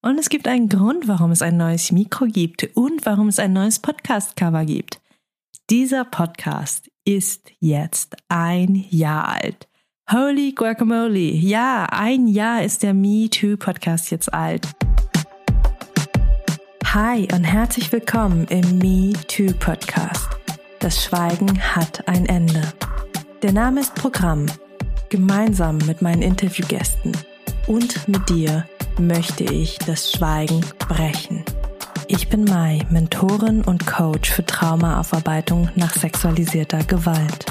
Und es gibt einen Grund, warum es ein neues Mikro gibt und warum es ein neues Podcast-Cover gibt. Dieser Podcast ist jetzt ein Jahr alt. Holy Guacamole! Ja, ein Jahr ist der Me Too Podcast jetzt alt. Hi und herzlich willkommen im Me Too Podcast. Das Schweigen hat ein Ende. Der Name ist Programm. Gemeinsam mit meinen Interviewgästen und mit dir möchte ich das Schweigen brechen. Ich bin Mai, Mentorin und Coach für Traumaaufarbeitung nach sexualisierter Gewalt.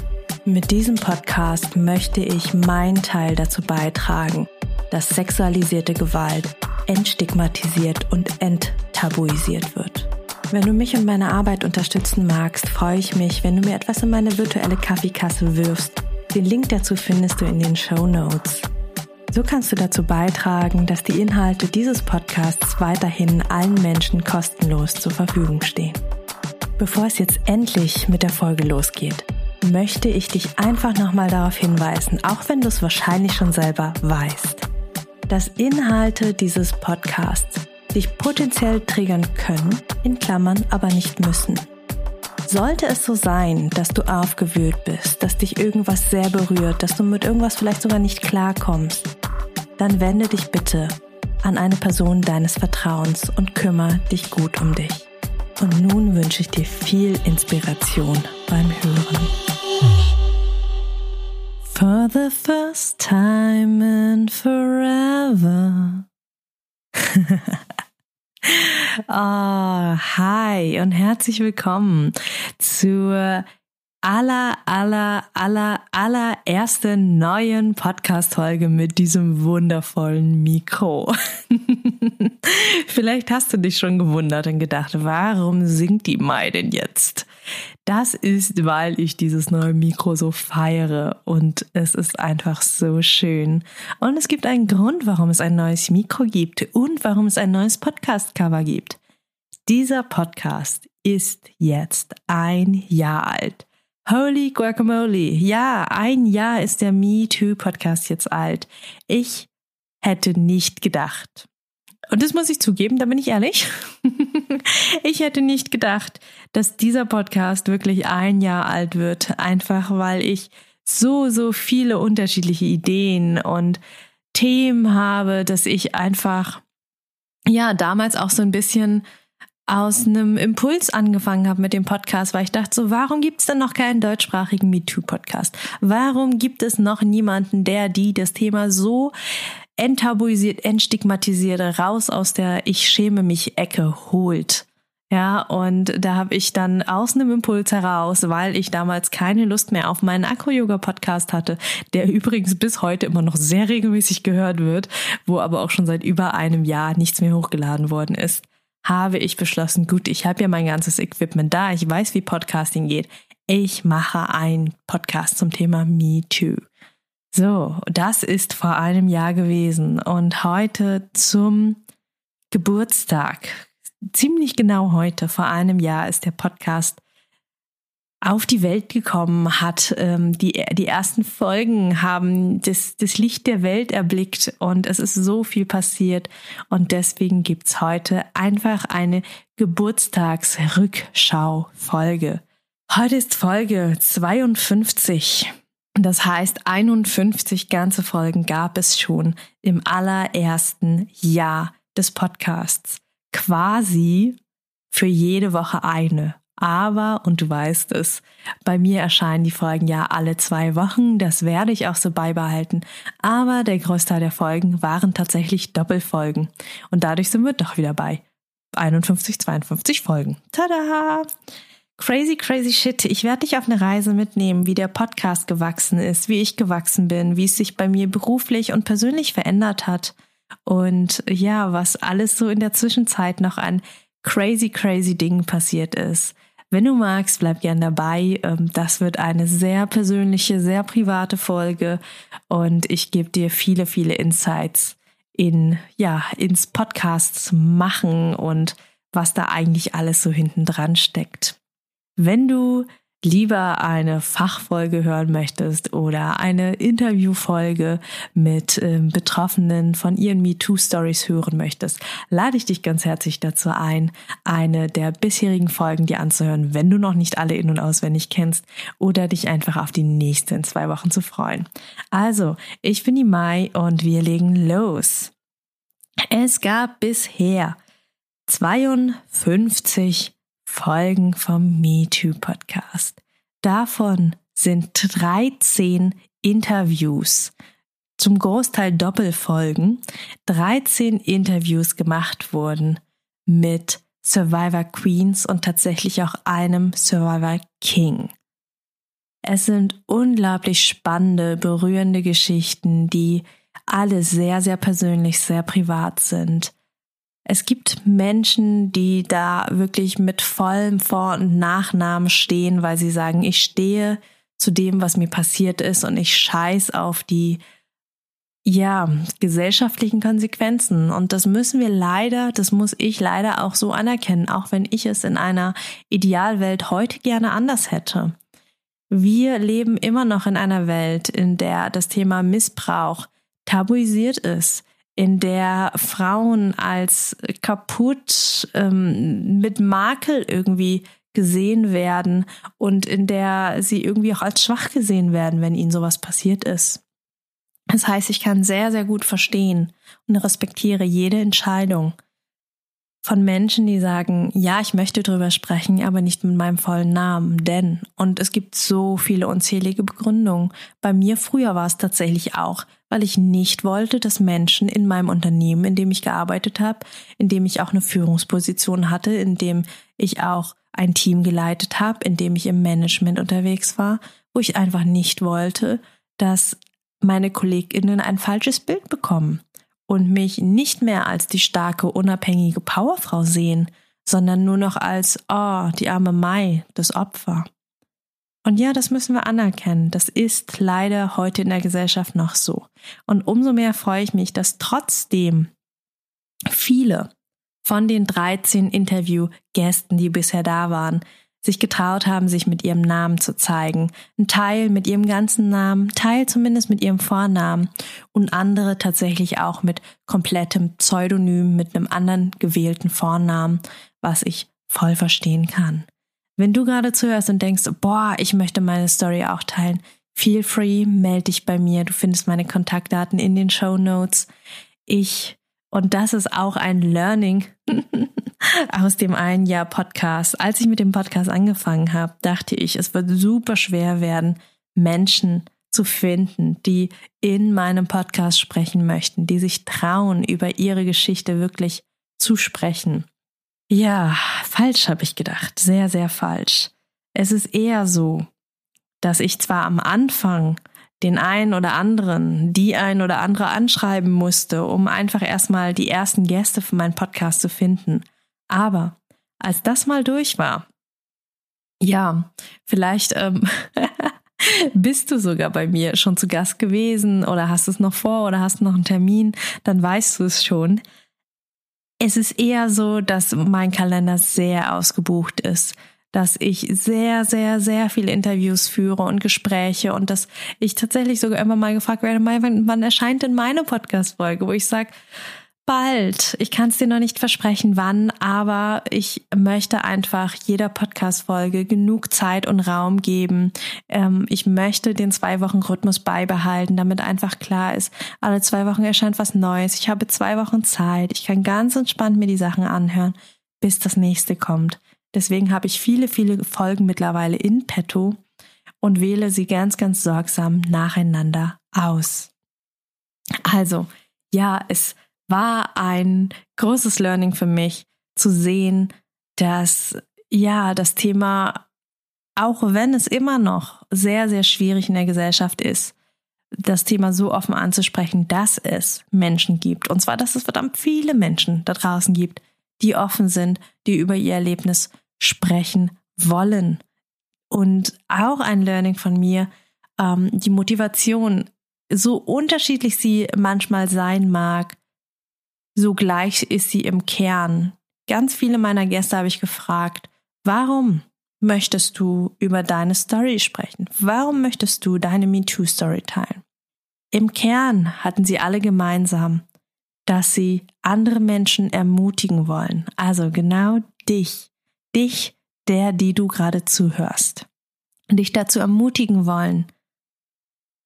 Mit diesem Podcast möchte ich meinen Teil dazu beitragen, dass sexualisierte Gewalt entstigmatisiert und enttabuisiert wird. Wenn du mich und meine Arbeit unterstützen magst, freue ich mich, wenn du mir etwas in meine virtuelle Kaffeekasse wirfst. Den Link dazu findest du in den Show Notes. So kannst du dazu beitragen, dass die Inhalte dieses Podcasts weiterhin allen Menschen kostenlos zur Verfügung stehen. Bevor es jetzt endlich mit der Folge losgeht, möchte ich dich einfach nochmal darauf hinweisen, auch wenn du es wahrscheinlich schon selber weißt, dass Inhalte dieses Podcasts dich potenziell triggern können, in Klammern aber nicht müssen. Sollte es so sein, dass du aufgewühlt bist, dass dich irgendwas sehr berührt, dass du mit irgendwas vielleicht sogar nicht klarkommst, dann wende dich bitte an eine Person deines Vertrauens und kümmere dich gut um dich. Und nun wünsche ich dir viel Inspiration beim Hören. For the first time in forever. oh, hi und herzlich willkommen zur aller, aller, aller, allererste neuen Podcast-Folge mit diesem wundervollen Mikro. Vielleicht hast du dich schon gewundert und gedacht, warum singt die Mai denn jetzt? Das ist, weil ich dieses neue Mikro so feiere und es ist einfach so schön. Und es gibt einen Grund, warum es ein neues Mikro gibt und warum es ein neues Podcast-Cover gibt. Dieser Podcast ist jetzt ein Jahr alt. Holy Guacamole. Ja, ein Jahr ist der Me Too Podcast jetzt alt. Ich hätte nicht gedacht. Und das muss ich zugeben, da bin ich ehrlich. ich hätte nicht gedacht, dass dieser Podcast wirklich ein Jahr alt wird, einfach weil ich so, so viele unterschiedliche Ideen und Themen habe, dass ich einfach, ja, damals auch so ein bisschen aus einem Impuls angefangen habe mit dem Podcast, weil ich dachte so, warum gibt es denn noch keinen deutschsprachigen MeToo-Podcast? Warum gibt es noch niemanden, der die das Thema so enttabuisiert, entstigmatisiert, raus aus der Ich schäme mich Ecke holt? Ja, und da habe ich dann aus einem Impuls heraus, weil ich damals keine Lust mehr auf meinen Akro-Yoga-Podcast hatte, der übrigens bis heute immer noch sehr regelmäßig gehört wird, wo aber auch schon seit über einem Jahr nichts mehr hochgeladen worden ist habe ich beschlossen, gut, ich habe ja mein ganzes Equipment da, ich weiß, wie Podcasting geht. Ich mache einen Podcast zum Thema Me Too. So, das ist vor einem Jahr gewesen und heute zum Geburtstag, ziemlich genau heute, vor einem Jahr ist der Podcast auf die Welt gekommen hat. Ähm, die, die ersten Folgen haben das, das Licht der Welt erblickt und es ist so viel passiert. Und deswegen gibt's heute einfach eine Geburtstagsrückschau-Folge. Heute ist Folge 52. Das heißt, 51 ganze Folgen gab es schon im allerersten Jahr des Podcasts. Quasi für jede Woche eine. Aber, und du weißt es, bei mir erscheinen die Folgen ja alle zwei Wochen. Das werde ich auch so beibehalten. Aber der Großteil der Folgen waren tatsächlich Doppelfolgen. Und dadurch sind wir doch wieder bei 51, 52 Folgen. Tada! Crazy, crazy shit. Ich werde dich auf eine Reise mitnehmen, wie der Podcast gewachsen ist, wie ich gewachsen bin, wie es sich bei mir beruflich und persönlich verändert hat. Und ja, was alles so in der Zwischenzeit noch an crazy, crazy Dingen passiert ist. Wenn du magst, bleib gern dabei. Ähm, das wird eine sehr persönliche, sehr private Folge und ich gebe dir viele, viele Insights in, ja, ins Podcasts machen und was da eigentlich alles so hinten dran steckt. Wenn du lieber eine Fachfolge hören möchtest oder eine Interviewfolge mit äh, Betroffenen von ihren MeToo-Stories hören möchtest, lade ich dich ganz herzlich dazu ein, eine der bisherigen Folgen dir anzuhören, wenn du noch nicht alle in- und auswendig kennst oder dich einfach auf die nächste in zwei Wochen zu freuen. Also, ich bin die Mai und wir legen los. Es gab bisher 52 Folgen vom MeToo Podcast. Davon sind 13 Interviews, zum Großteil Doppelfolgen, 13 Interviews gemacht wurden mit Survivor Queens und tatsächlich auch einem Survivor King. Es sind unglaublich spannende, berührende Geschichten, die alle sehr, sehr persönlich, sehr privat sind. Es gibt Menschen, die da wirklich mit vollem Vor- und Nachnamen stehen, weil sie sagen, ich stehe zu dem, was mir passiert ist und ich scheiß auf die ja, gesellschaftlichen Konsequenzen. Und das müssen wir leider, das muss ich leider auch so anerkennen, auch wenn ich es in einer Idealwelt heute gerne anders hätte. Wir leben immer noch in einer Welt, in der das Thema Missbrauch tabuisiert ist, in der Frauen als kaputt ähm, mit Makel irgendwie gesehen werden und in der sie irgendwie auch als schwach gesehen werden, wenn ihnen sowas passiert ist. Das heißt, ich kann sehr, sehr gut verstehen und respektiere jede Entscheidung von Menschen, die sagen, ja, ich möchte drüber sprechen, aber nicht mit meinem vollen Namen, denn, und es gibt so viele unzählige Begründungen. Bei mir früher war es tatsächlich auch, weil ich nicht wollte, dass Menschen in meinem Unternehmen, in dem ich gearbeitet habe, in dem ich auch eine Führungsposition hatte, in dem ich auch ein Team geleitet habe, in dem ich im Management unterwegs war, wo ich einfach nicht wollte, dass meine Kolleginnen ein falsches Bild bekommen und mich nicht mehr als die starke, unabhängige Powerfrau sehen, sondern nur noch als, oh, die arme Mai, das Opfer. Und ja, das müssen wir anerkennen. Das ist leider heute in der Gesellschaft noch so. Und umso mehr freue ich mich, dass trotzdem viele von den 13 Interviewgästen, die bisher da waren, sich getraut haben, sich mit ihrem Namen zu zeigen. Ein Teil mit ihrem ganzen Namen, Teil zumindest mit ihrem Vornamen und andere tatsächlich auch mit komplettem Pseudonym, mit einem anderen gewählten Vornamen, was ich voll verstehen kann. Wenn du gerade zuhörst und denkst, boah, ich möchte meine Story auch teilen, feel free, melde dich bei mir. Du findest meine Kontaktdaten in den Show Notes. Ich, und das ist auch ein Learning aus dem einen Jahr Podcast. Als ich mit dem Podcast angefangen habe, dachte ich, es wird super schwer werden, Menschen zu finden, die in meinem Podcast sprechen möchten, die sich trauen, über ihre Geschichte wirklich zu sprechen. Ja, falsch habe ich gedacht. Sehr, sehr falsch. Es ist eher so, dass ich zwar am Anfang den einen oder anderen, die ein oder andere anschreiben musste, um einfach erstmal die ersten Gäste für meinen Podcast zu finden. Aber als das mal durch war, ja, vielleicht ähm, bist du sogar bei mir schon zu Gast gewesen oder hast es noch vor oder hast noch einen Termin, dann weißt du es schon. Es ist eher so, dass mein Kalender sehr ausgebucht ist, dass ich sehr, sehr, sehr viele Interviews führe und Gespräche und dass ich tatsächlich sogar immer mal gefragt werde, wann, erscheint denn meine Podcast-Folge, wo ich sage, bald. Ich kann es dir noch nicht versprechen, wann, aber ich möchte einfach jeder Podcast-Folge genug Zeit und Raum geben. Ähm, ich möchte den zwei Wochen Rhythmus beibehalten, damit einfach klar ist, alle zwei Wochen erscheint was Neues. Ich habe zwei Wochen Zeit. Ich kann ganz entspannt mir die Sachen anhören, bis das nächste kommt. Deswegen habe ich viele, viele Folgen mittlerweile in petto und wähle sie ganz, ganz sorgsam nacheinander aus. Also, ja, es war ein großes Learning für mich zu sehen, dass ja, das Thema, auch wenn es immer noch sehr, sehr schwierig in der Gesellschaft ist, das Thema so offen anzusprechen, dass es Menschen gibt. Und zwar, dass es verdammt viele Menschen da draußen gibt, die offen sind, die über ihr Erlebnis sprechen wollen. Und auch ein Learning von mir, ähm, die Motivation, so unterschiedlich sie manchmal sein mag, so gleich ist sie im Kern. Ganz viele meiner Gäste habe ich gefragt, warum möchtest du über deine Story sprechen? Warum möchtest du deine MeToo-Story teilen? Im Kern hatten sie alle gemeinsam, dass sie andere Menschen ermutigen wollen. Also genau dich, dich, der, die du gerade zuhörst. Dich dazu ermutigen wollen,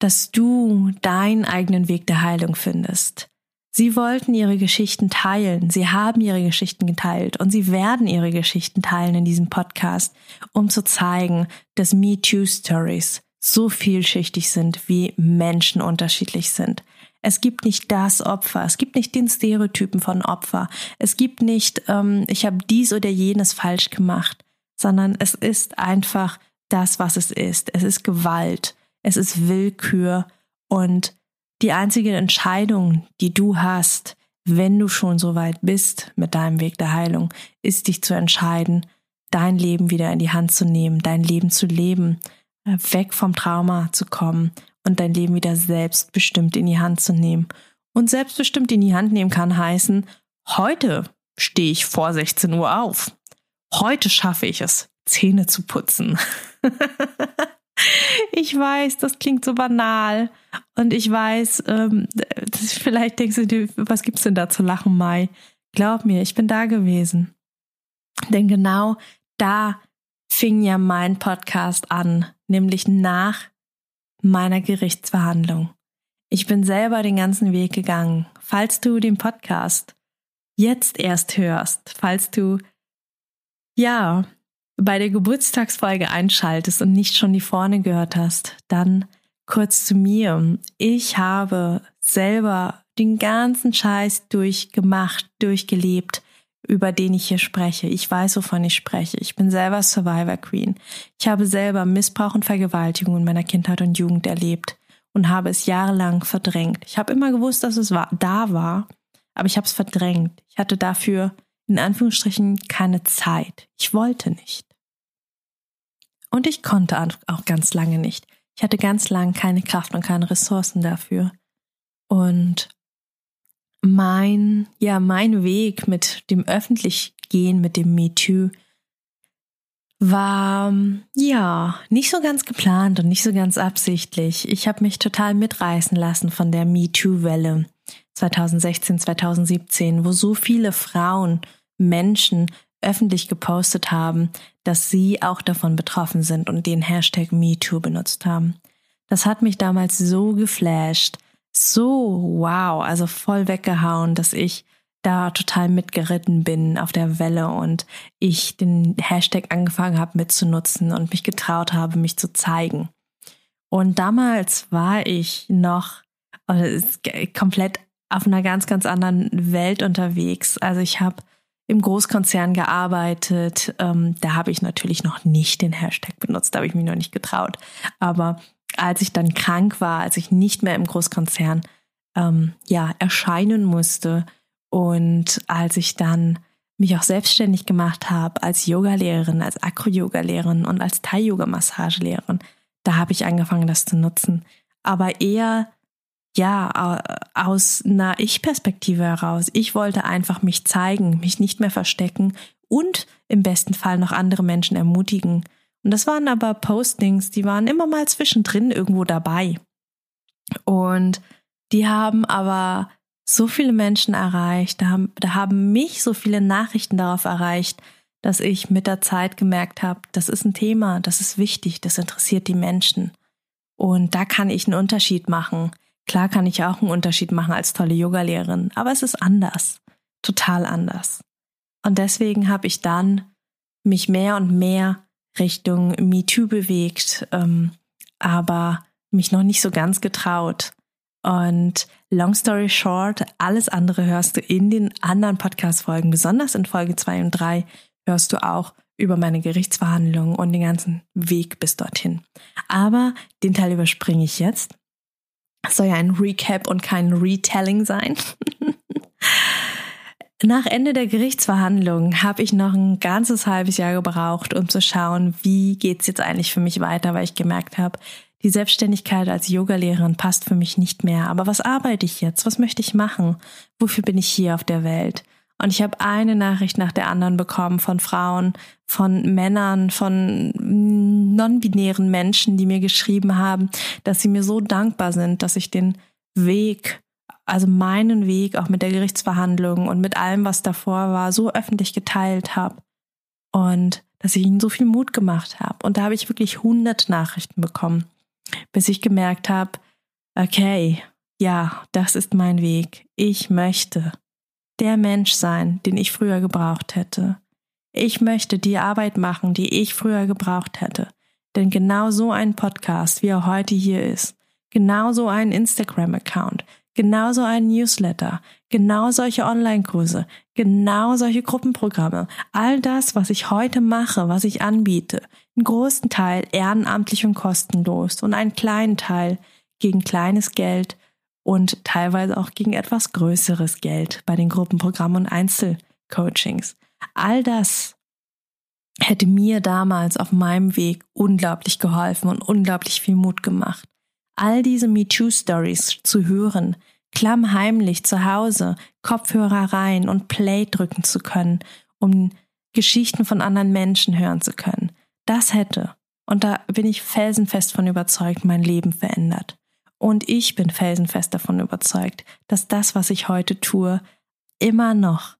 dass du deinen eigenen Weg der Heilung findest. Sie wollten ihre Geschichten teilen, sie haben ihre Geschichten geteilt und sie werden ihre Geschichten teilen in diesem Podcast, um zu zeigen, dass Me Too Stories so vielschichtig sind, wie Menschen unterschiedlich sind. Es gibt nicht das Opfer, es gibt nicht den Stereotypen von Opfer, es gibt nicht, ähm, ich habe dies oder jenes falsch gemacht, sondern es ist einfach das, was es ist. Es ist Gewalt, es ist Willkür. Und die einzige Entscheidung, die du hast, wenn du schon so weit bist mit deinem Weg der Heilung, ist dich zu entscheiden, dein Leben wieder in die Hand zu nehmen, dein Leben zu leben, äh, weg vom Trauma zu kommen und dein Leben wieder selbstbestimmt in die Hand zu nehmen. Und selbstbestimmt in die Hand nehmen kann heißen, heute stehe ich vor 16 Uhr auf. Heute schaffe ich es, Zähne zu putzen. ich weiß, das klingt so banal. Und ich weiß, ähm, vielleicht denkst du dir, was gibt's denn da zu lachen, Mai? Glaub mir, ich bin da gewesen. Denn genau da fing ja mein Podcast an, nämlich nach meiner Gerichtsverhandlung. Ich bin selber den ganzen Weg gegangen. Falls du den Podcast jetzt erst hörst, falls du ja bei der Geburtstagsfolge einschaltest und nicht schon die vorne gehört hast, dann kurz zu mir. Ich habe selber den ganzen Scheiß durchgemacht, durchgelebt, über den ich hier spreche. Ich weiß, wovon ich spreche. Ich bin selber Survivor Queen. Ich habe selber Missbrauch und Vergewaltigung in meiner Kindheit und Jugend erlebt und habe es jahrelang verdrängt. Ich habe immer gewusst, dass es war, da war, aber ich habe es verdrängt. Ich hatte dafür in Anführungsstrichen keine Zeit. Ich wollte nicht. Und ich konnte auch ganz lange nicht. Ich hatte ganz lange keine Kraft und keine Ressourcen dafür. Und mein, ja, mein Weg mit dem Öffentlichgehen, mit dem MeToo, war ja nicht so ganz geplant und nicht so ganz absichtlich. Ich habe mich total mitreißen lassen von der MeToo-Welle 2016, 2017, wo so viele Frauen, Menschen öffentlich gepostet haben, dass sie auch davon betroffen sind und den Hashtag MeToo benutzt haben. Das hat mich damals so geflasht, so wow, also voll weggehauen, dass ich da total mitgeritten bin auf der Welle und ich den Hashtag angefangen habe mitzunutzen und mich getraut habe, mich zu zeigen. Und damals war ich noch äh, komplett auf einer ganz, ganz anderen Welt unterwegs. Also ich habe im Großkonzern gearbeitet. Ähm, da habe ich natürlich noch nicht den Hashtag benutzt, da habe ich mich noch nicht getraut. Aber als ich dann krank war, als ich nicht mehr im Großkonzern ähm, ja erscheinen musste und als ich dann mich auch selbstständig gemacht habe als Yogalehrerin, als Akro-Yoga-Lehrerin und als Thai-Yoga-Massagelehrerin, da habe ich angefangen, das zu nutzen. Aber eher ja, aus einer Ich-Perspektive heraus. Ich wollte einfach mich zeigen, mich nicht mehr verstecken und im besten Fall noch andere Menschen ermutigen. Und das waren aber Postings, die waren immer mal zwischendrin irgendwo dabei. Und die haben aber so viele Menschen erreicht, da haben, da haben mich so viele Nachrichten darauf erreicht, dass ich mit der Zeit gemerkt habe, das ist ein Thema, das ist wichtig, das interessiert die Menschen. Und da kann ich einen Unterschied machen. Klar kann ich auch einen Unterschied machen als tolle Yogalehrerin, aber es ist anders, total anders. Und deswegen habe ich dann mich mehr und mehr Richtung MeToo bewegt, ähm, aber mich noch nicht so ganz getraut. Und long story short, alles andere hörst du in den anderen Podcast-Folgen, besonders in Folge 2 und 3 hörst du auch über meine Gerichtsverhandlungen und den ganzen Weg bis dorthin. Aber den Teil überspringe ich jetzt. Es soll ja ein Recap und kein Retelling sein. Nach Ende der Gerichtsverhandlung habe ich noch ein ganzes halbes Jahr gebraucht, um zu schauen, wie geht's jetzt eigentlich für mich weiter, weil ich gemerkt habe, die Selbstständigkeit als Yogalehrerin passt für mich nicht mehr. Aber was arbeite ich jetzt? Was möchte ich machen? Wofür bin ich hier auf der Welt? Und ich habe eine Nachricht nach der anderen bekommen von Frauen, von Männern, von non-binären Menschen, die mir geschrieben haben, dass sie mir so dankbar sind, dass ich den Weg, also meinen Weg auch mit der Gerichtsverhandlung und mit allem, was davor war, so öffentlich geteilt habe. Und dass ich ihnen so viel Mut gemacht habe. Und da habe ich wirklich hundert Nachrichten bekommen, bis ich gemerkt habe, okay, ja, das ist mein Weg. Ich möchte der Mensch sein, den ich früher gebraucht hätte. Ich möchte die Arbeit machen, die ich früher gebraucht hätte. Denn genau so ein Podcast, wie er heute hier ist, genau so ein Instagram-Account, genau so ein Newsletter, genau solche Online-Kurse, genau solche Gruppenprogramme, all das, was ich heute mache, was ich anbiete, einen großen Teil ehrenamtlich und kostenlos und einen kleinen Teil gegen kleines Geld und teilweise auch gegen etwas größeres Geld bei den Gruppenprogrammen und Einzelcoachings. All das hätte mir damals auf meinem Weg unglaublich geholfen und unglaublich viel Mut gemacht. All diese MeToo-Stories zu hören, klammheimlich zu Hause Kopfhörer rein und Play drücken zu können, um Geschichten von anderen Menschen hören zu können, das hätte, und da bin ich felsenfest von überzeugt, mein Leben verändert. Und ich bin felsenfest davon überzeugt, dass das, was ich heute tue, immer noch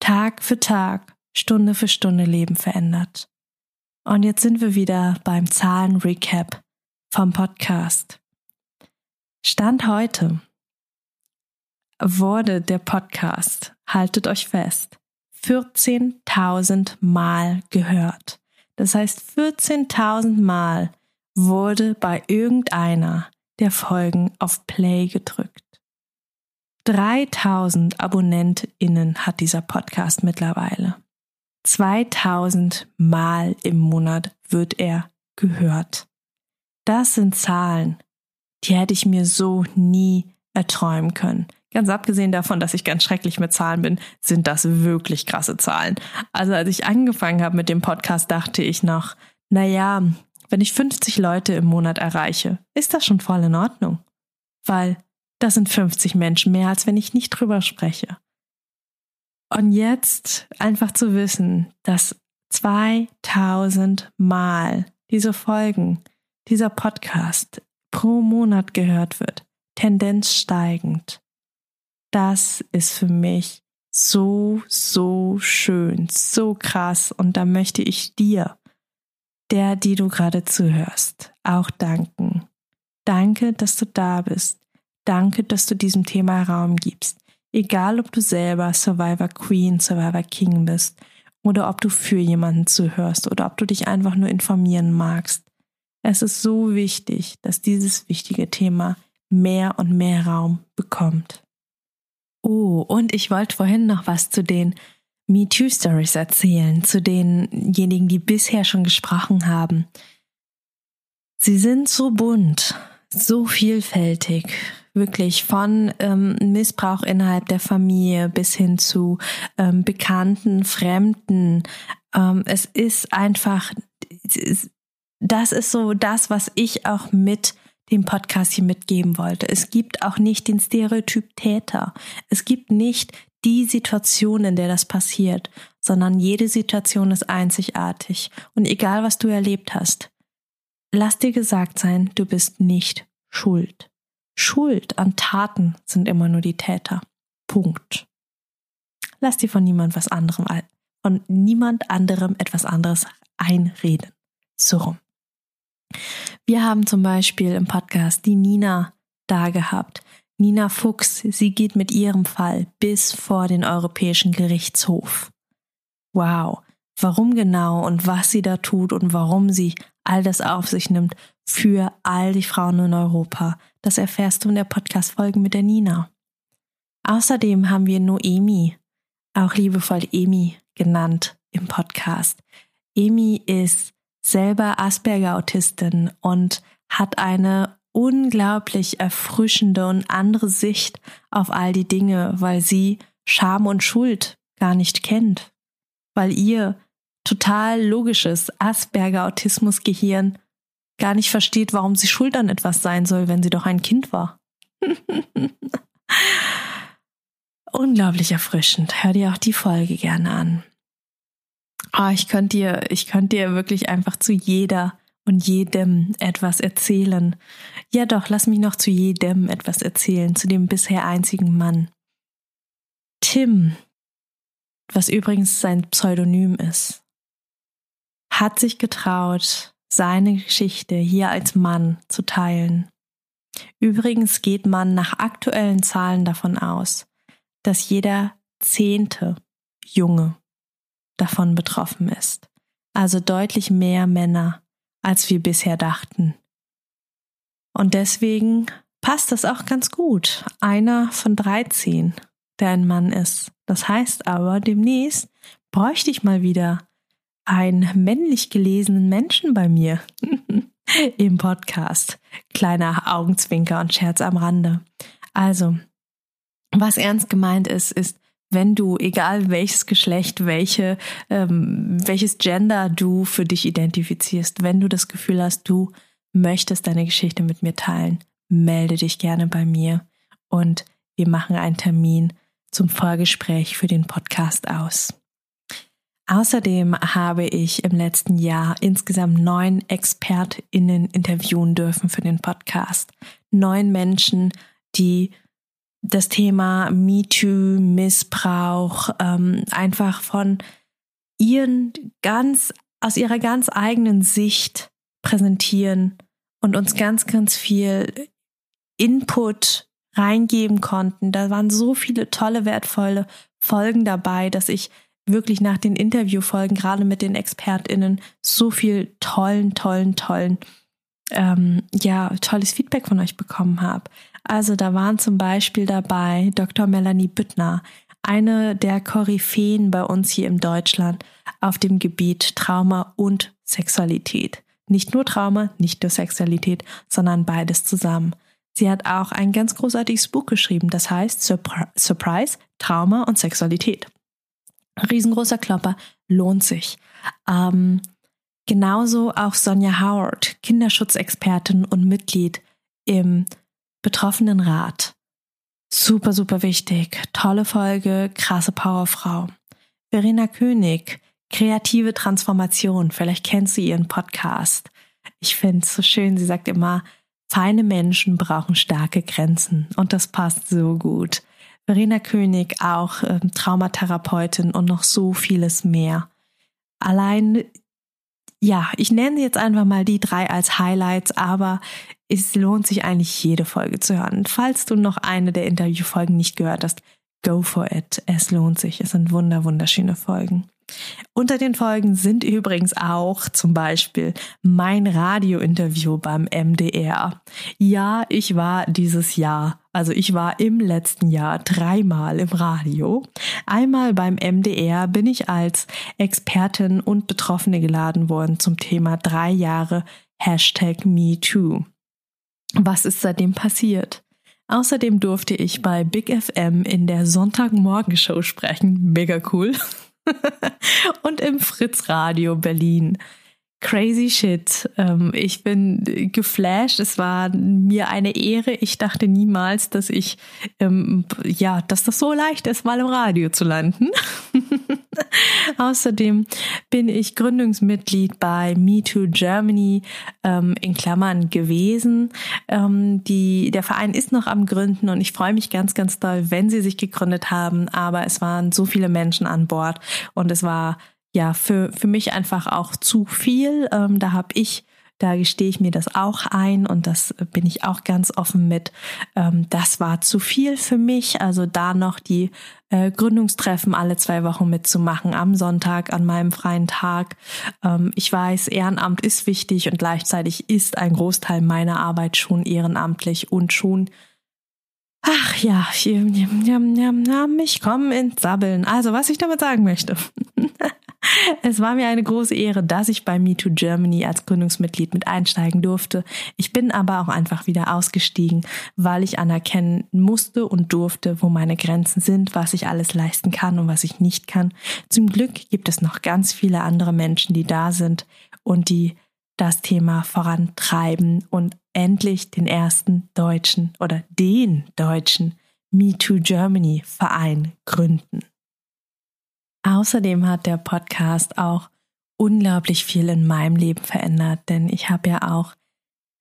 Tag für Tag, Stunde für Stunde Leben verändert. Und jetzt sind wir wieder beim Zahlen-Recap vom Podcast. Stand heute wurde der Podcast, haltet euch fest, 14.000 Mal gehört. Das heißt, 14.000 Mal wurde bei irgendeiner der Folgen auf Play gedrückt. 3000 AbonnentInnen hat dieser Podcast mittlerweile. 2000 Mal im Monat wird er gehört. Das sind Zahlen, die hätte ich mir so nie erträumen können. Ganz abgesehen davon, dass ich ganz schrecklich mit Zahlen bin, sind das wirklich krasse Zahlen. Also als ich angefangen habe mit dem Podcast, dachte ich noch, na ja, wenn ich 50 Leute im Monat erreiche, ist das schon voll in Ordnung. Weil das sind 50 Menschen mehr, als wenn ich nicht drüber spreche. Und jetzt einfach zu wissen, dass 2000 Mal diese Folgen, dieser Podcast pro Monat gehört wird, Tendenz steigend, das ist für mich so, so schön, so krass. Und da möchte ich dir der, die du gerade zuhörst, auch danken. Danke, dass du da bist. Danke, dass du diesem Thema Raum gibst. Egal, ob du selber Survivor Queen, Survivor King bist oder ob du für jemanden zuhörst oder ob du dich einfach nur informieren magst. Es ist so wichtig, dass dieses wichtige Thema mehr und mehr Raum bekommt. Oh, und ich wollte vorhin noch was zu den MeToo-Stories erzählen zu denjenigen, die bisher schon gesprochen haben. Sie sind so bunt, so vielfältig, wirklich von ähm, Missbrauch innerhalb der Familie bis hin zu ähm, Bekannten, Fremden. Ähm, es ist einfach, das ist so das, was ich auch mit dem Podcast hier mitgeben wollte. Es gibt auch nicht den Stereotyp Täter. Es gibt nicht die Situation, in der das passiert, sondern jede Situation ist einzigartig. Und egal, was du erlebt hast, lass dir gesagt sein, du bist nicht schuld. Schuld an Taten sind immer nur die Täter. Punkt. Lass dir von niemand was anderem, von niemand anderem etwas anderes einreden. So rum. Wir haben zum Beispiel im Podcast die Nina da gehabt, Nina Fuchs, sie geht mit ihrem Fall bis vor den Europäischen Gerichtshof. Wow, warum genau und was sie da tut und warum sie all das auf sich nimmt für all die Frauen in Europa, das erfährst du in der Podcast-Folge mit der Nina. Außerdem haben wir Noemi, auch liebevoll Emi genannt im Podcast. Emi ist selber Asperger-Autistin und hat eine unglaublich erfrischende und andere Sicht auf all die Dinge, weil sie Scham und Schuld gar nicht kennt, weil ihr total logisches Asperger-Autismus-Gehirn gar nicht versteht, warum sie schuld an etwas sein soll, wenn sie doch ein Kind war. unglaublich erfrischend. Hör dir auch die Folge gerne an. Oh, ich könnte dir, ich könnte dir wirklich einfach zu jeder und jedem etwas erzählen. Ja doch, lass mich noch zu jedem etwas erzählen, zu dem bisher einzigen Mann. Tim, was übrigens sein Pseudonym ist, hat sich getraut, seine Geschichte hier als Mann zu teilen. Übrigens geht man nach aktuellen Zahlen davon aus, dass jeder zehnte Junge davon betroffen ist. Also deutlich mehr Männer, als wir bisher dachten. Und deswegen passt das auch ganz gut. Einer von 13, der ein Mann ist. Das heißt aber, demnächst bräuchte ich mal wieder einen männlich gelesenen Menschen bei mir im Podcast. Kleiner Augenzwinker und Scherz am Rande. Also, was ernst gemeint ist, ist, wenn du, egal welches Geschlecht, welche, ähm, welches Gender du für dich identifizierst, wenn du das Gefühl hast, du möchtest deine Geschichte mit mir teilen, melde dich gerne bei mir und wir machen einen Termin zum Vorgespräch für den Podcast aus. Außerdem habe ich im letzten Jahr insgesamt neun ExpertInnen interviewen dürfen für den Podcast. Neun Menschen, die das Thema MeToo, Missbrauch, ähm, einfach von ihren ganz, aus ihrer ganz eigenen Sicht präsentieren und uns ganz, ganz viel Input reingeben konnten. Da waren so viele tolle, wertvolle Folgen dabei, dass ich wirklich nach den Interviewfolgen, gerade mit den ExpertInnen, so viel tollen, tollen, tollen, ähm, ja, tolles Feedback von euch bekommen habe. Also da waren zum Beispiel dabei Dr. Melanie Büttner, eine der Koryphäen bei uns hier in Deutschland auf dem Gebiet Trauma und Sexualität. Nicht nur Trauma, nicht nur Sexualität, sondern beides zusammen. Sie hat auch ein ganz großartiges Buch geschrieben, das heißt Surpri Surprise, Trauma und Sexualität. Riesengroßer Klopper, lohnt sich. Ähm, genauso auch Sonja Howard, Kinderschutzexpertin und Mitglied im Betroffenenrat. Super, super wichtig. Tolle Folge, krasse Powerfrau. Verena König, kreative Transformation. Vielleicht kennst du ihren Podcast. Ich finde es so schön. Sie sagt immer, feine Menschen brauchen starke Grenzen. Und das passt so gut. Verena König, auch äh, Traumatherapeutin und noch so vieles mehr. Allein ja, ich nenne jetzt einfach mal die drei als Highlights, aber es lohnt sich eigentlich jede Folge zu hören. Falls du noch eine der Interviewfolgen nicht gehört hast, go for it. Es lohnt sich. Es sind wunder, wunderschöne Folgen. Unter den Folgen sind übrigens auch zum Beispiel mein Radiointerview beim MDR. Ja, ich war dieses Jahr, also ich war im letzten Jahr dreimal im Radio. Einmal beim MDR bin ich als Expertin und Betroffene geladen worden zum Thema drei Jahre Hashtag MeToo. Was ist seitdem passiert? Außerdem durfte ich bei Big FM in der Sonntagmorgenshow sprechen. Mega cool. und im Fritz Radio Berlin. Crazy shit. Ähm, ich bin geflasht. Es war mir eine Ehre. Ich dachte niemals, dass ich, ähm, ja, dass das so leicht ist, mal im Radio zu landen. Außerdem bin ich Gründungsmitglied bei MeToo Germany ähm, in Klammern gewesen. Ähm, die, der Verein ist noch am Gründen und ich freue mich ganz, ganz doll, wenn sie sich gegründet haben. Aber es waren so viele Menschen an Bord und es war ja für, für mich einfach auch zu viel. Ähm, da habe ich, da gestehe ich mir das auch ein und das bin ich auch ganz offen mit. Ähm, das war zu viel für mich. Also da noch die äh, Gründungstreffen alle zwei Wochen mitzumachen, am Sonntag, an meinem freien Tag. Ähm, ich weiß, Ehrenamt ist wichtig und gleichzeitig ist ein Großteil meiner Arbeit schon ehrenamtlich und schon Ach ja, ich komme ins Sabbeln. Also, was ich damit sagen möchte. Es war mir eine große Ehre, dass ich bei MeToo Germany als Gründungsmitglied mit einsteigen durfte. Ich bin aber auch einfach wieder ausgestiegen, weil ich anerkennen musste und durfte, wo meine Grenzen sind, was ich alles leisten kann und was ich nicht kann. Zum Glück gibt es noch ganz viele andere Menschen, die da sind und die das Thema vorantreiben und endlich den ersten Deutschen oder den Deutschen MeToo Germany Verein gründen. Außerdem hat der Podcast auch unglaublich viel in meinem Leben verändert, denn ich habe ja auch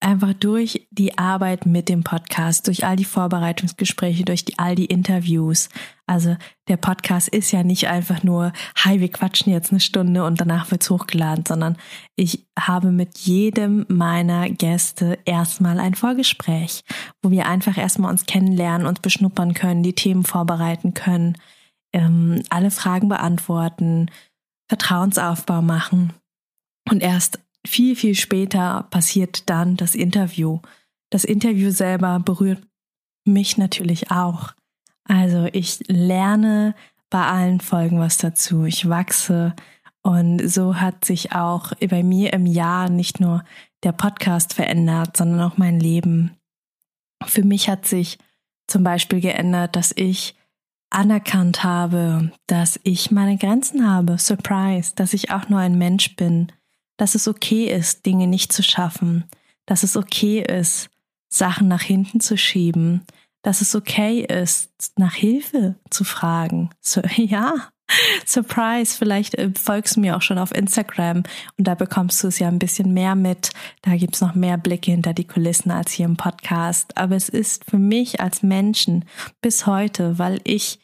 einfach durch die Arbeit mit dem Podcast, durch all die Vorbereitungsgespräche, durch die, all die Interviews. Also der Podcast ist ja nicht einfach nur, hi, wir quatschen jetzt eine Stunde und danach wird's hochgeladen, sondern ich habe mit jedem meiner Gäste erstmal ein Vorgespräch, wo wir einfach erstmal uns kennenlernen, uns beschnuppern können, die Themen vorbereiten können, ähm, alle Fragen beantworten, Vertrauensaufbau machen. Und erst viel, viel später passiert dann das Interview. Das Interview selber berührt mich natürlich auch. Also ich lerne bei allen Folgen was dazu. Ich wachse und so hat sich auch bei mir im Jahr nicht nur der Podcast verändert, sondern auch mein Leben. Für mich hat sich zum Beispiel geändert, dass ich anerkannt habe, dass ich meine Grenzen habe. Surprise, dass ich auch nur ein Mensch bin dass es okay ist, Dinge nicht zu schaffen, dass es okay ist, Sachen nach hinten zu schieben, dass es okay ist, nach Hilfe zu fragen. So, ja, Surprise, vielleicht äh, folgst du mir auch schon auf Instagram und da bekommst du es ja ein bisschen mehr mit. Da gibt's noch mehr Blicke hinter die Kulissen als hier im Podcast. Aber es ist für mich als Menschen bis heute, weil ich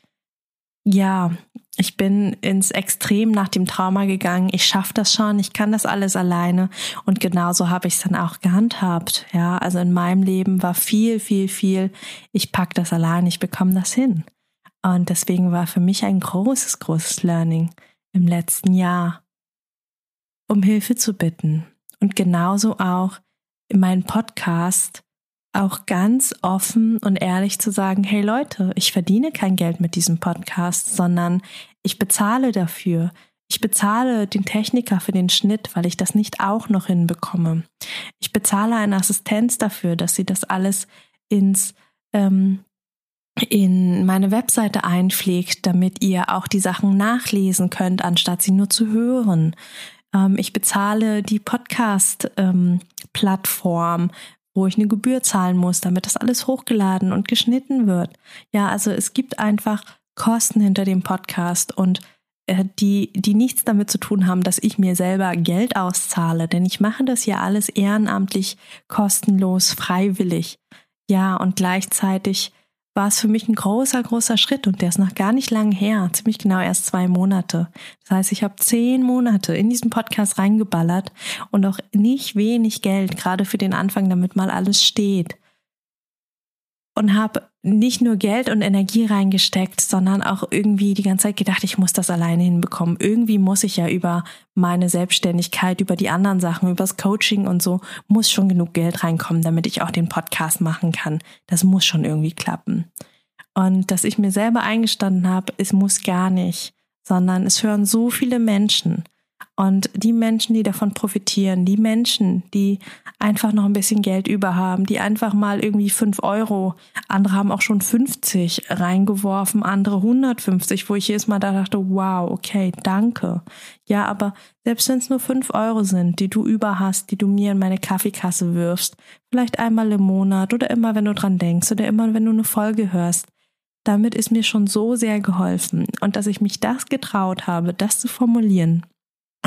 ja ich bin ins Extrem nach dem Trauma gegangen. Ich schaffe das schon, ich kann das alles alleine. Und genauso habe ich es dann auch gehandhabt. Ja, also in meinem Leben war viel, viel, viel. Ich pack das allein, ich bekomme das hin. Und deswegen war für mich ein großes, großes Learning im letzten Jahr, um Hilfe zu bitten. Und genauso auch in meinem Podcast auch ganz offen und ehrlich zu sagen, hey Leute, ich verdiene kein Geld mit diesem Podcast, sondern ich bezahle dafür. Ich bezahle den Techniker für den Schnitt, weil ich das nicht auch noch hinbekomme. Ich bezahle eine Assistenz dafür, dass sie das alles ins ähm, in meine Webseite einpflegt, damit ihr auch die Sachen nachlesen könnt, anstatt sie nur zu hören. Ähm, ich bezahle die Podcast-Plattform, ähm, wo ich eine Gebühr zahlen muss, damit das alles hochgeladen und geschnitten wird. Ja, also es gibt einfach Kosten hinter dem Podcast und äh, die, die nichts damit zu tun haben, dass ich mir selber Geld auszahle, denn ich mache das ja alles ehrenamtlich, kostenlos, freiwillig. Ja, und gleichzeitig war es für mich ein großer, großer Schritt und der ist noch gar nicht lang her, ziemlich genau erst zwei Monate. Das heißt, ich habe zehn Monate in diesen Podcast reingeballert und auch nicht wenig Geld, gerade für den Anfang, damit mal alles steht und habe nicht nur Geld und Energie reingesteckt, sondern auch irgendwie die ganze Zeit gedacht, ich muss das alleine hinbekommen. Irgendwie muss ich ja über meine Selbstständigkeit, über die anderen Sachen, über das Coaching und so, muss schon genug Geld reinkommen, damit ich auch den Podcast machen kann. Das muss schon irgendwie klappen. Und dass ich mir selber eingestanden habe, es muss gar nicht, sondern es hören so viele Menschen. Und die Menschen, die davon profitieren, die Menschen, die einfach noch ein bisschen Geld über haben, die einfach mal irgendwie fünf Euro, andere haben auch schon 50 reingeworfen, andere 150, wo ich jedes Mal da dachte, wow, okay, danke. Ja, aber selbst wenn es nur fünf Euro sind, die du über hast, die du mir in meine Kaffeekasse wirfst, vielleicht einmal im Monat oder immer, wenn du dran denkst oder immer, wenn du eine Folge hörst, damit ist mir schon so sehr geholfen. Und dass ich mich das getraut habe, das zu formulieren,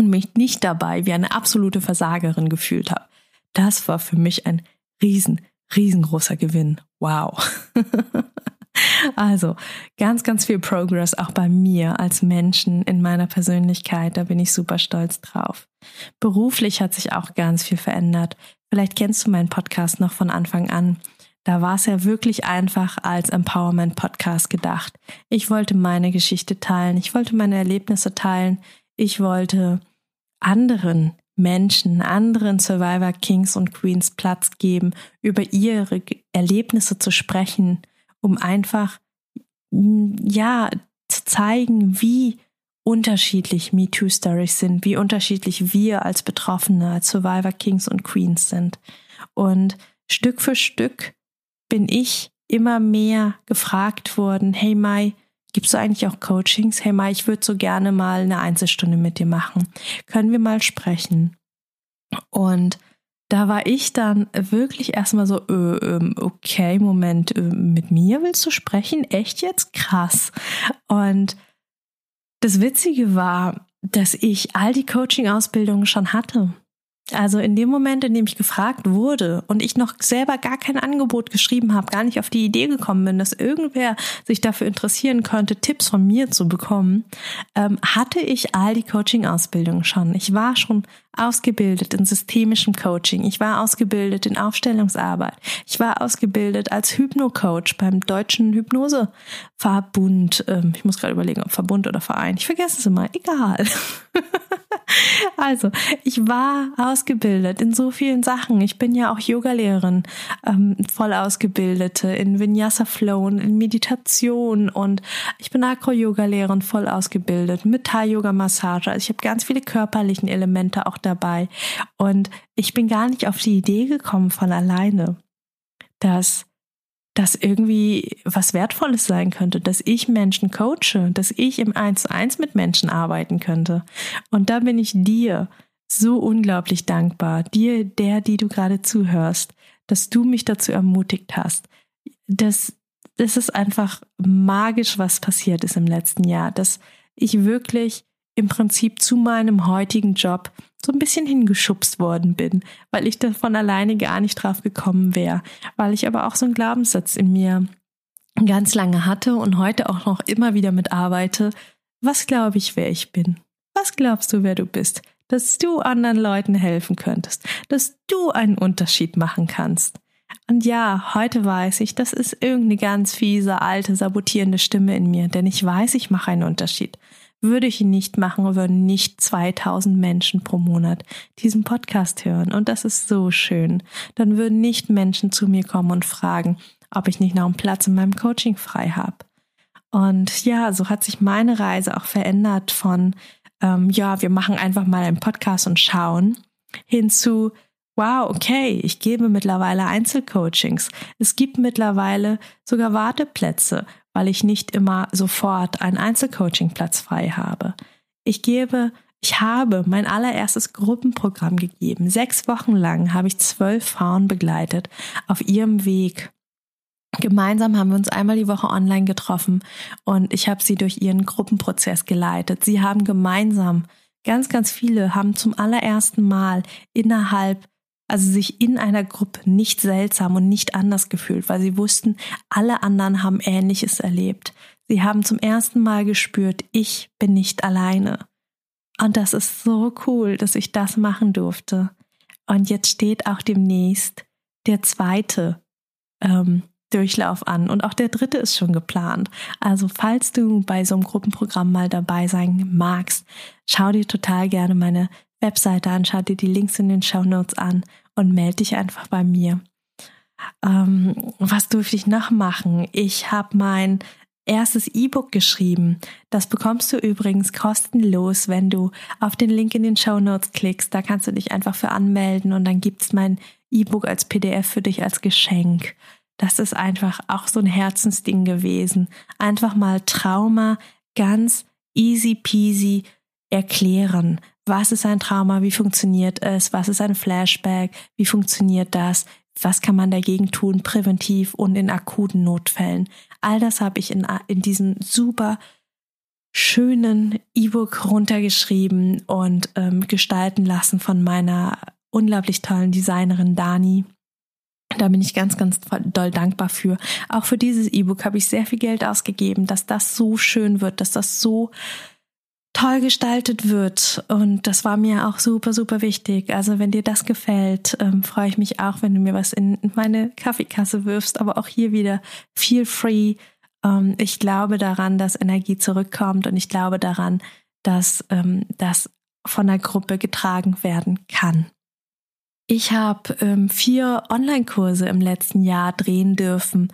und mich nicht dabei wie eine absolute Versagerin gefühlt habe. Das war für mich ein riesen, riesengroßer Gewinn. Wow. also ganz, ganz viel Progress auch bei mir als Menschen in meiner Persönlichkeit. Da bin ich super stolz drauf. Beruflich hat sich auch ganz viel verändert. Vielleicht kennst du meinen Podcast noch von Anfang an. Da war es ja wirklich einfach als Empowerment-Podcast gedacht. Ich wollte meine Geschichte teilen, ich wollte meine Erlebnisse teilen, ich wollte anderen Menschen, anderen Survivor Kings und Queens Platz geben, über ihre Erlebnisse zu sprechen, um einfach, ja, zu zeigen, wie unterschiedlich MeToo-Stories sind, wie unterschiedlich wir als Betroffene, als Survivor Kings und Queens sind. Und Stück für Stück bin ich immer mehr gefragt worden, hey Mai, Gibst du eigentlich auch Coachings? Hey Mai, ich würde so gerne mal eine Einzelstunde mit dir machen. Können wir mal sprechen? Und da war ich dann wirklich erstmal so, äh, äh, okay, Moment, äh, mit mir willst du sprechen? Echt jetzt? Krass. Und das Witzige war, dass ich all die Coaching-Ausbildungen schon hatte. Also in dem Moment, in dem ich gefragt wurde und ich noch selber gar kein Angebot geschrieben habe, gar nicht auf die Idee gekommen bin, dass irgendwer sich dafür interessieren könnte, Tipps von mir zu bekommen, ähm, hatte ich all die Coaching-Ausbildungen schon. Ich war schon ausgebildet in systemischem Coaching. Ich war ausgebildet in Aufstellungsarbeit. Ich war ausgebildet als Hypno-Coach beim Deutschen Hypnoseverbund. Ähm, ich muss gerade überlegen, ob Verbund oder Verein. Ich vergesse es immer. Egal. also, ich war ausgebildet in so vielen Sachen. Ich bin ja auch Yogalehrerin, ähm, voll ausgebildete in Vinyasa Flow und in Meditation und ich bin Acro-Yoga-Lehrerin, voll ausgebildet mit Thai-Yoga-Massage. Also ich habe ganz viele körperlichen Elemente auch dabei. Und ich bin gar nicht auf die Idee gekommen von alleine, dass das irgendwie was Wertvolles sein könnte, dass ich Menschen coache, dass ich im Eins zu eins mit Menschen arbeiten könnte. Und da bin ich dir so unglaublich dankbar, dir, der, die du gerade zuhörst, dass du mich dazu ermutigt hast. Das, das ist einfach magisch, was passiert ist im letzten Jahr, dass ich wirklich im Prinzip zu meinem heutigen Job so ein bisschen hingeschubst worden bin, weil ich davon alleine gar nicht drauf gekommen wäre, weil ich aber auch so einen Glaubenssatz in mir ganz lange hatte und heute auch noch immer wieder mitarbeite. Was glaube ich, wer ich bin? Was glaubst du, wer du bist? Dass du anderen Leuten helfen könntest, dass du einen Unterschied machen kannst. Und ja, heute weiß ich, das ist irgendeine ganz fiese, alte, sabotierende Stimme in mir, denn ich weiß, ich mache einen Unterschied. Würde ich ihn nicht machen, würden nicht 2000 Menschen pro Monat diesen Podcast hören. Und das ist so schön. Dann würden nicht Menschen zu mir kommen und fragen, ob ich nicht noch einen Platz in meinem Coaching frei habe. Und ja, so hat sich meine Reise auch verändert von, ähm, ja, wir machen einfach mal einen Podcast und schauen, hinzu, wow, okay, ich gebe mittlerweile Einzelcoachings. Es gibt mittlerweile sogar Warteplätze weil ich nicht immer sofort einen Einzelcoachingplatz frei habe. Ich gebe, ich habe mein allererstes Gruppenprogramm gegeben. Sechs Wochen lang habe ich zwölf Frauen begleitet auf ihrem Weg. Gemeinsam haben wir uns einmal die Woche online getroffen und ich habe sie durch ihren Gruppenprozess geleitet. Sie haben gemeinsam, ganz, ganz viele haben zum allerersten Mal innerhalb also sich in einer Gruppe nicht seltsam und nicht anders gefühlt, weil sie wussten, alle anderen haben Ähnliches erlebt. Sie haben zum ersten Mal gespürt, ich bin nicht alleine. Und das ist so cool, dass ich das machen durfte. Und jetzt steht auch demnächst der zweite ähm, Durchlauf an und auch der dritte ist schon geplant. Also falls du bei so einem Gruppenprogramm mal dabei sein magst, schau dir total gerne meine Webseite an, schau dir die Links in den Show Notes an und melde dich einfach bei mir. Ähm, was durfte ich noch machen? Ich habe mein erstes E-Book geschrieben. Das bekommst du übrigens kostenlos, wenn du auf den Link in den Show Notes klickst. Da kannst du dich einfach für anmelden und dann gibt es mein E-Book als PDF für dich als Geschenk. Das ist einfach auch so ein Herzensding gewesen. Einfach mal Trauma ganz easy peasy erklären. Was ist ein Trauma? Wie funktioniert es? Was ist ein Flashback? Wie funktioniert das? Was kann man dagegen tun, präventiv und in akuten Notfällen? All das habe ich in, in diesem super schönen E-Book runtergeschrieben und ähm, gestalten lassen von meiner unglaublich tollen Designerin Dani. Da bin ich ganz, ganz doll dankbar für. Auch für dieses E-Book habe ich sehr viel Geld ausgegeben, dass das so schön wird, dass das so toll gestaltet wird. Und das war mir auch super, super wichtig. Also wenn dir das gefällt, ähm, freue ich mich auch, wenn du mir was in meine Kaffeekasse wirfst. Aber auch hier wieder feel free. Ähm, ich glaube daran, dass Energie zurückkommt und ich glaube daran, dass ähm, das von der Gruppe getragen werden kann. Ich habe ähm, vier Online-Kurse im letzten Jahr drehen dürfen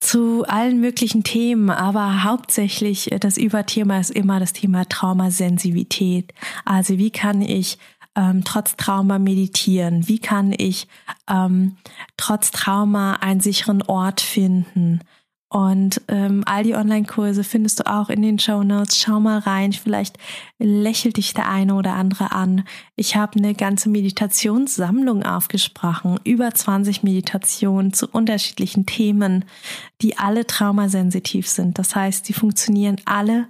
zu allen möglichen Themen, aber hauptsächlich äh, das Überthema ist immer das Thema Traumasensivität. Also wie kann ich ähm, trotz Trauma meditieren? Wie kann ich ähm, trotz Trauma einen sicheren Ort finden? Und ähm, all die Online-Kurse findest du auch in den Show Notes. Schau mal rein, vielleicht lächelt dich der eine oder andere an. Ich habe eine ganze Meditationssammlung aufgesprochen, über 20 Meditationen zu unterschiedlichen Themen, die alle traumasensitiv sind. Das heißt, die funktionieren alle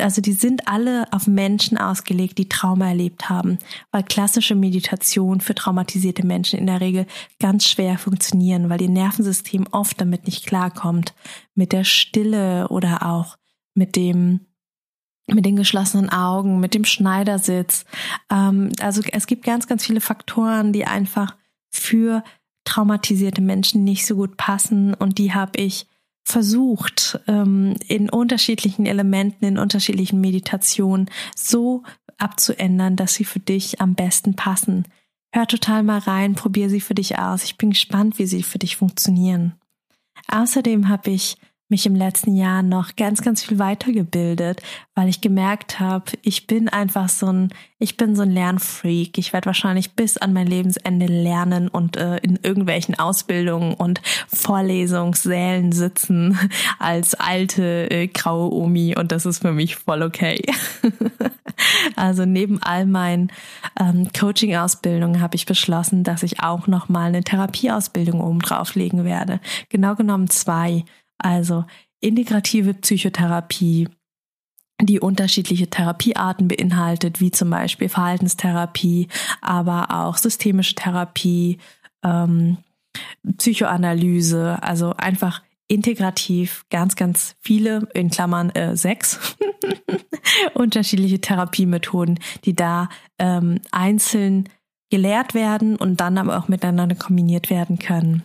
also die sind alle auf Menschen ausgelegt, die Trauma erlebt haben, weil klassische Meditation für traumatisierte Menschen in der Regel ganz schwer funktionieren, weil ihr Nervensystem oft damit nicht klarkommt, mit der Stille oder auch mit dem mit den geschlossenen Augen, mit dem Schneidersitz. Ähm, also es gibt ganz, ganz viele Faktoren, die einfach für traumatisierte Menschen nicht so gut passen und die habe ich versucht, ähm, in unterschiedlichen Elementen, in unterschiedlichen Meditationen so abzuändern, dass sie für dich am besten passen. Hör total mal rein, probier sie für dich aus. Ich bin gespannt, wie sie für dich funktionieren. Außerdem habe ich mich im letzten Jahr noch ganz, ganz viel weitergebildet, weil ich gemerkt habe, ich bin einfach so ein, ich bin so ein Lernfreak. Ich werde wahrscheinlich bis an mein Lebensende lernen und äh, in irgendwelchen Ausbildungen und Vorlesungssälen sitzen als alte äh, graue Omi und das ist für mich voll okay. also neben all meinen ähm, Coaching-Ausbildungen habe ich beschlossen, dass ich auch noch mal eine Therapieausbildung oben drauflegen werde. Genau genommen zwei also integrative Psychotherapie, die unterschiedliche Therapiearten beinhaltet, wie zum Beispiel Verhaltenstherapie, aber auch systemische Therapie, ähm, Psychoanalyse, also einfach integrativ ganz, ganz viele, in Klammern äh, sechs, unterschiedliche Therapiemethoden, die da ähm, einzeln gelehrt werden und dann aber auch miteinander kombiniert werden können.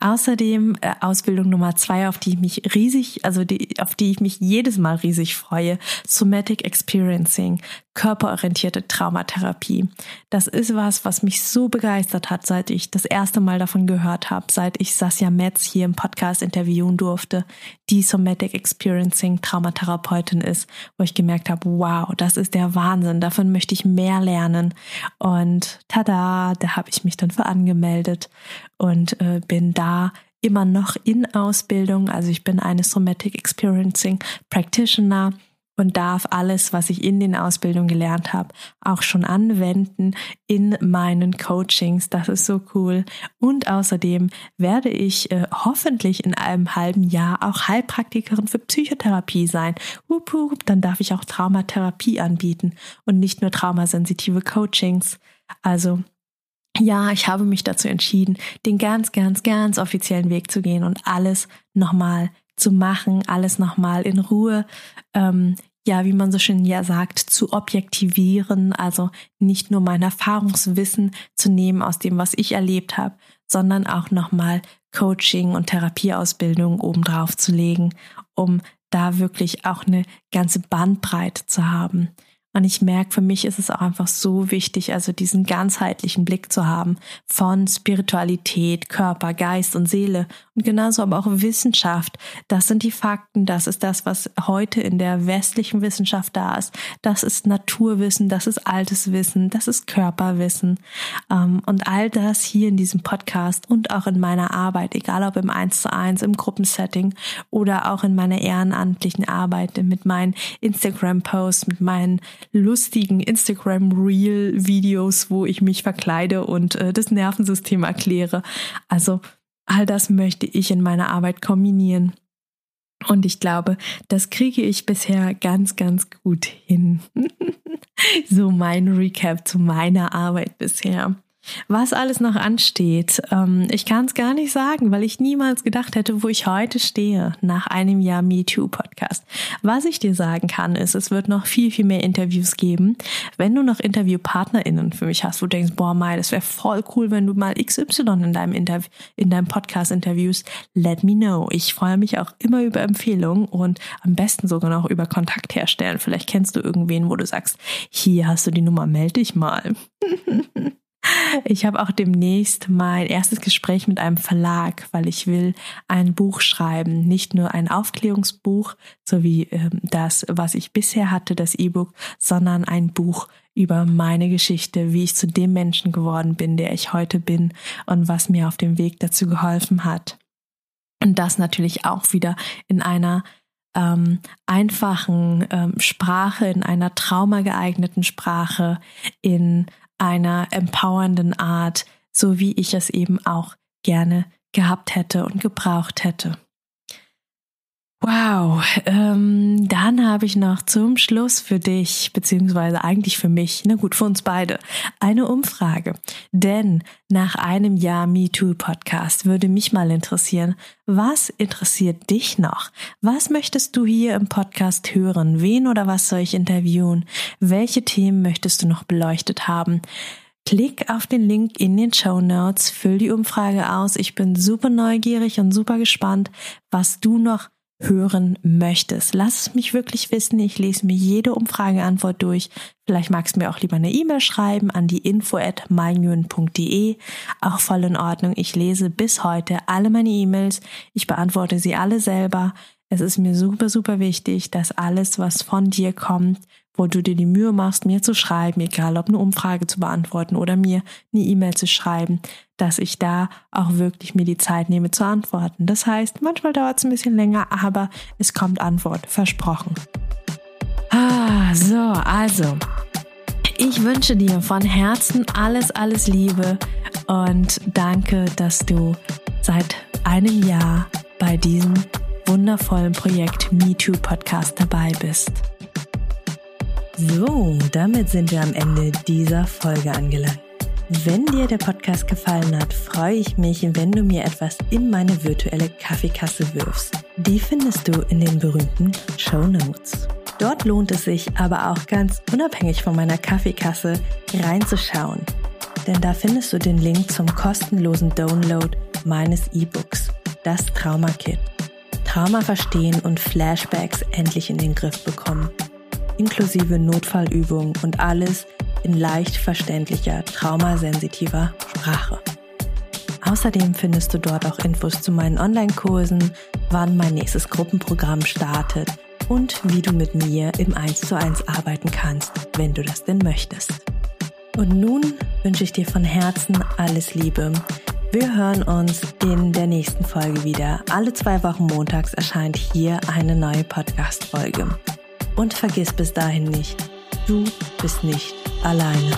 Außerdem äh, Ausbildung Nummer zwei, auf die ich mich riesig, also die, auf die ich mich jedes Mal riesig freue, Somatic Experiencing, körperorientierte Traumatherapie. Das ist was, was mich so begeistert hat, seit ich das erste Mal davon gehört habe, seit ich Sasja Metz hier im Podcast interviewen durfte, die Somatic Experiencing Traumatherapeutin ist, wo ich gemerkt habe, wow, das ist der Wahnsinn, davon möchte ich mehr lernen. Und tada, da habe ich mich dann für angemeldet und äh, bin da immer noch in Ausbildung. Also ich bin eine Somatic Experiencing Practitioner und darf alles, was ich in den Ausbildungen gelernt habe, auch schon anwenden in meinen Coachings. Das ist so cool. Und außerdem werde ich äh, hoffentlich in einem halben Jahr auch Heilpraktikerin für Psychotherapie sein. Hup, hup, dann darf ich auch Traumatherapie anbieten und nicht nur traumasensitive Coachings. Also ja, ich habe mich dazu entschieden, den ganz, ganz, ganz offiziellen Weg zu gehen und alles nochmal zu machen, alles nochmal in Ruhe, ähm, ja, wie man so schön ja sagt, zu objektivieren, also nicht nur mein Erfahrungswissen zu nehmen aus dem, was ich erlebt habe, sondern auch nochmal Coaching und Therapieausbildung obendrauf zu legen, um da wirklich auch eine ganze Bandbreite zu haben. Und ich merke, für mich ist es auch einfach so wichtig, also diesen ganzheitlichen Blick zu haben von Spiritualität, Körper, Geist und Seele und genauso aber auch Wissenschaft. Das sind die Fakten, das ist das, was heute in der westlichen Wissenschaft da ist. Das ist Naturwissen, das ist altes Wissen, das ist Körperwissen. Ähm, und all das hier in diesem Podcast und auch in meiner Arbeit, egal ob im 1 zu 1, im Gruppensetting oder auch in meiner ehrenamtlichen Arbeit mit meinen Instagram-Posts, mit meinen lustigen Instagram-Reel-Videos, wo ich mich verkleide und äh, das Nervensystem erkläre. Also all das möchte ich in meiner Arbeit kombinieren. Und ich glaube, das kriege ich bisher ganz, ganz gut hin. so mein Recap zu meiner Arbeit bisher. Was alles noch ansteht, ähm, ich kann es gar nicht sagen, weil ich niemals gedacht hätte, wo ich heute stehe nach einem Jahr MeToo-Podcast. Was ich dir sagen kann, ist, es wird noch viel, viel mehr Interviews geben. Wenn du noch InterviewpartnerInnen für mich hast, wo du denkst, boah, Mai, das wäre voll cool, wenn du mal XY in deinem, Interv in deinem Podcast interviewst, let me know. Ich freue mich auch immer über Empfehlungen und am besten sogar noch über Kontakt herstellen. Vielleicht kennst du irgendwen, wo du sagst, hier hast du die Nummer, melde dich mal. Ich habe auch demnächst mein erstes Gespräch mit einem Verlag, weil ich will ein Buch schreiben, nicht nur ein Aufklärungsbuch, so wie äh, das, was ich bisher hatte, das E-Book, sondern ein Buch über meine Geschichte, wie ich zu dem Menschen geworden bin, der ich heute bin und was mir auf dem Weg dazu geholfen hat. Und das natürlich auch wieder in einer ähm, einfachen ähm, Sprache, in einer traumageeigneten Sprache, in einer empowernden Art, so wie ich es eben auch gerne gehabt hätte und gebraucht hätte. Wow, ähm, dann habe ich noch zum Schluss für dich, beziehungsweise eigentlich für mich, na gut, für uns beide, eine Umfrage. Denn nach einem Jahr MeToo Podcast würde mich mal interessieren, was interessiert dich noch? Was möchtest du hier im Podcast hören? Wen oder was soll ich interviewen? Welche Themen möchtest du noch beleuchtet haben? Klick auf den Link in den Show Notes, füll die Umfrage aus. Ich bin super neugierig und super gespannt, was du noch hören möchtest. Lass mich wirklich wissen. Ich lese mir jede Umfrageantwort durch. Vielleicht magst du mir auch lieber eine E-Mail schreiben an die info at. Auch voll in Ordnung. Ich lese bis heute alle meine E-Mails. Ich beantworte sie alle selber. Es ist mir super, super wichtig, dass alles, was von dir kommt, wo du dir die Mühe machst, mir zu schreiben, egal ob eine Umfrage zu beantworten oder mir eine E-Mail zu schreiben, dass ich da auch wirklich mir die Zeit nehme zu antworten. Das heißt, manchmal dauert es ein bisschen länger, aber es kommt Antwort, versprochen. Ah, so, also, ich wünsche dir von Herzen alles, alles Liebe und danke, dass du seit einem Jahr bei diesem wundervollen Projekt MeToo Podcast dabei bist. So, damit sind wir am Ende dieser Folge angelangt. Wenn dir der Podcast gefallen hat, freue ich mich, wenn du mir etwas in meine virtuelle Kaffeekasse wirfst. Die findest du in den berühmten Show Notes. Dort lohnt es sich aber auch ganz unabhängig von meiner Kaffeekasse reinzuschauen. Denn da findest du den Link zum kostenlosen Download meines E-Books, das Trauma Kit. Trauma verstehen und Flashbacks endlich in den Griff bekommen inklusive Notfallübungen und alles in leicht verständlicher, traumasensitiver Sprache. Außerdem findest du dort auch Infos zu meinen Online-Kursen, wann mein nächstes Gruppenprogramm startet und wie du mit mir im 1 zu 1 arbeiten kannst, wenn du das denn möchtest. Und nun wünsche ich dir von Herzen alles Liebe. Wir hören uns in der nächsten Folge wieder. Alle zwei Wochen montags erscheint hier eine neue Podcast-Folge. Und vergiss bis dahin nicht, du bist nicht alleine.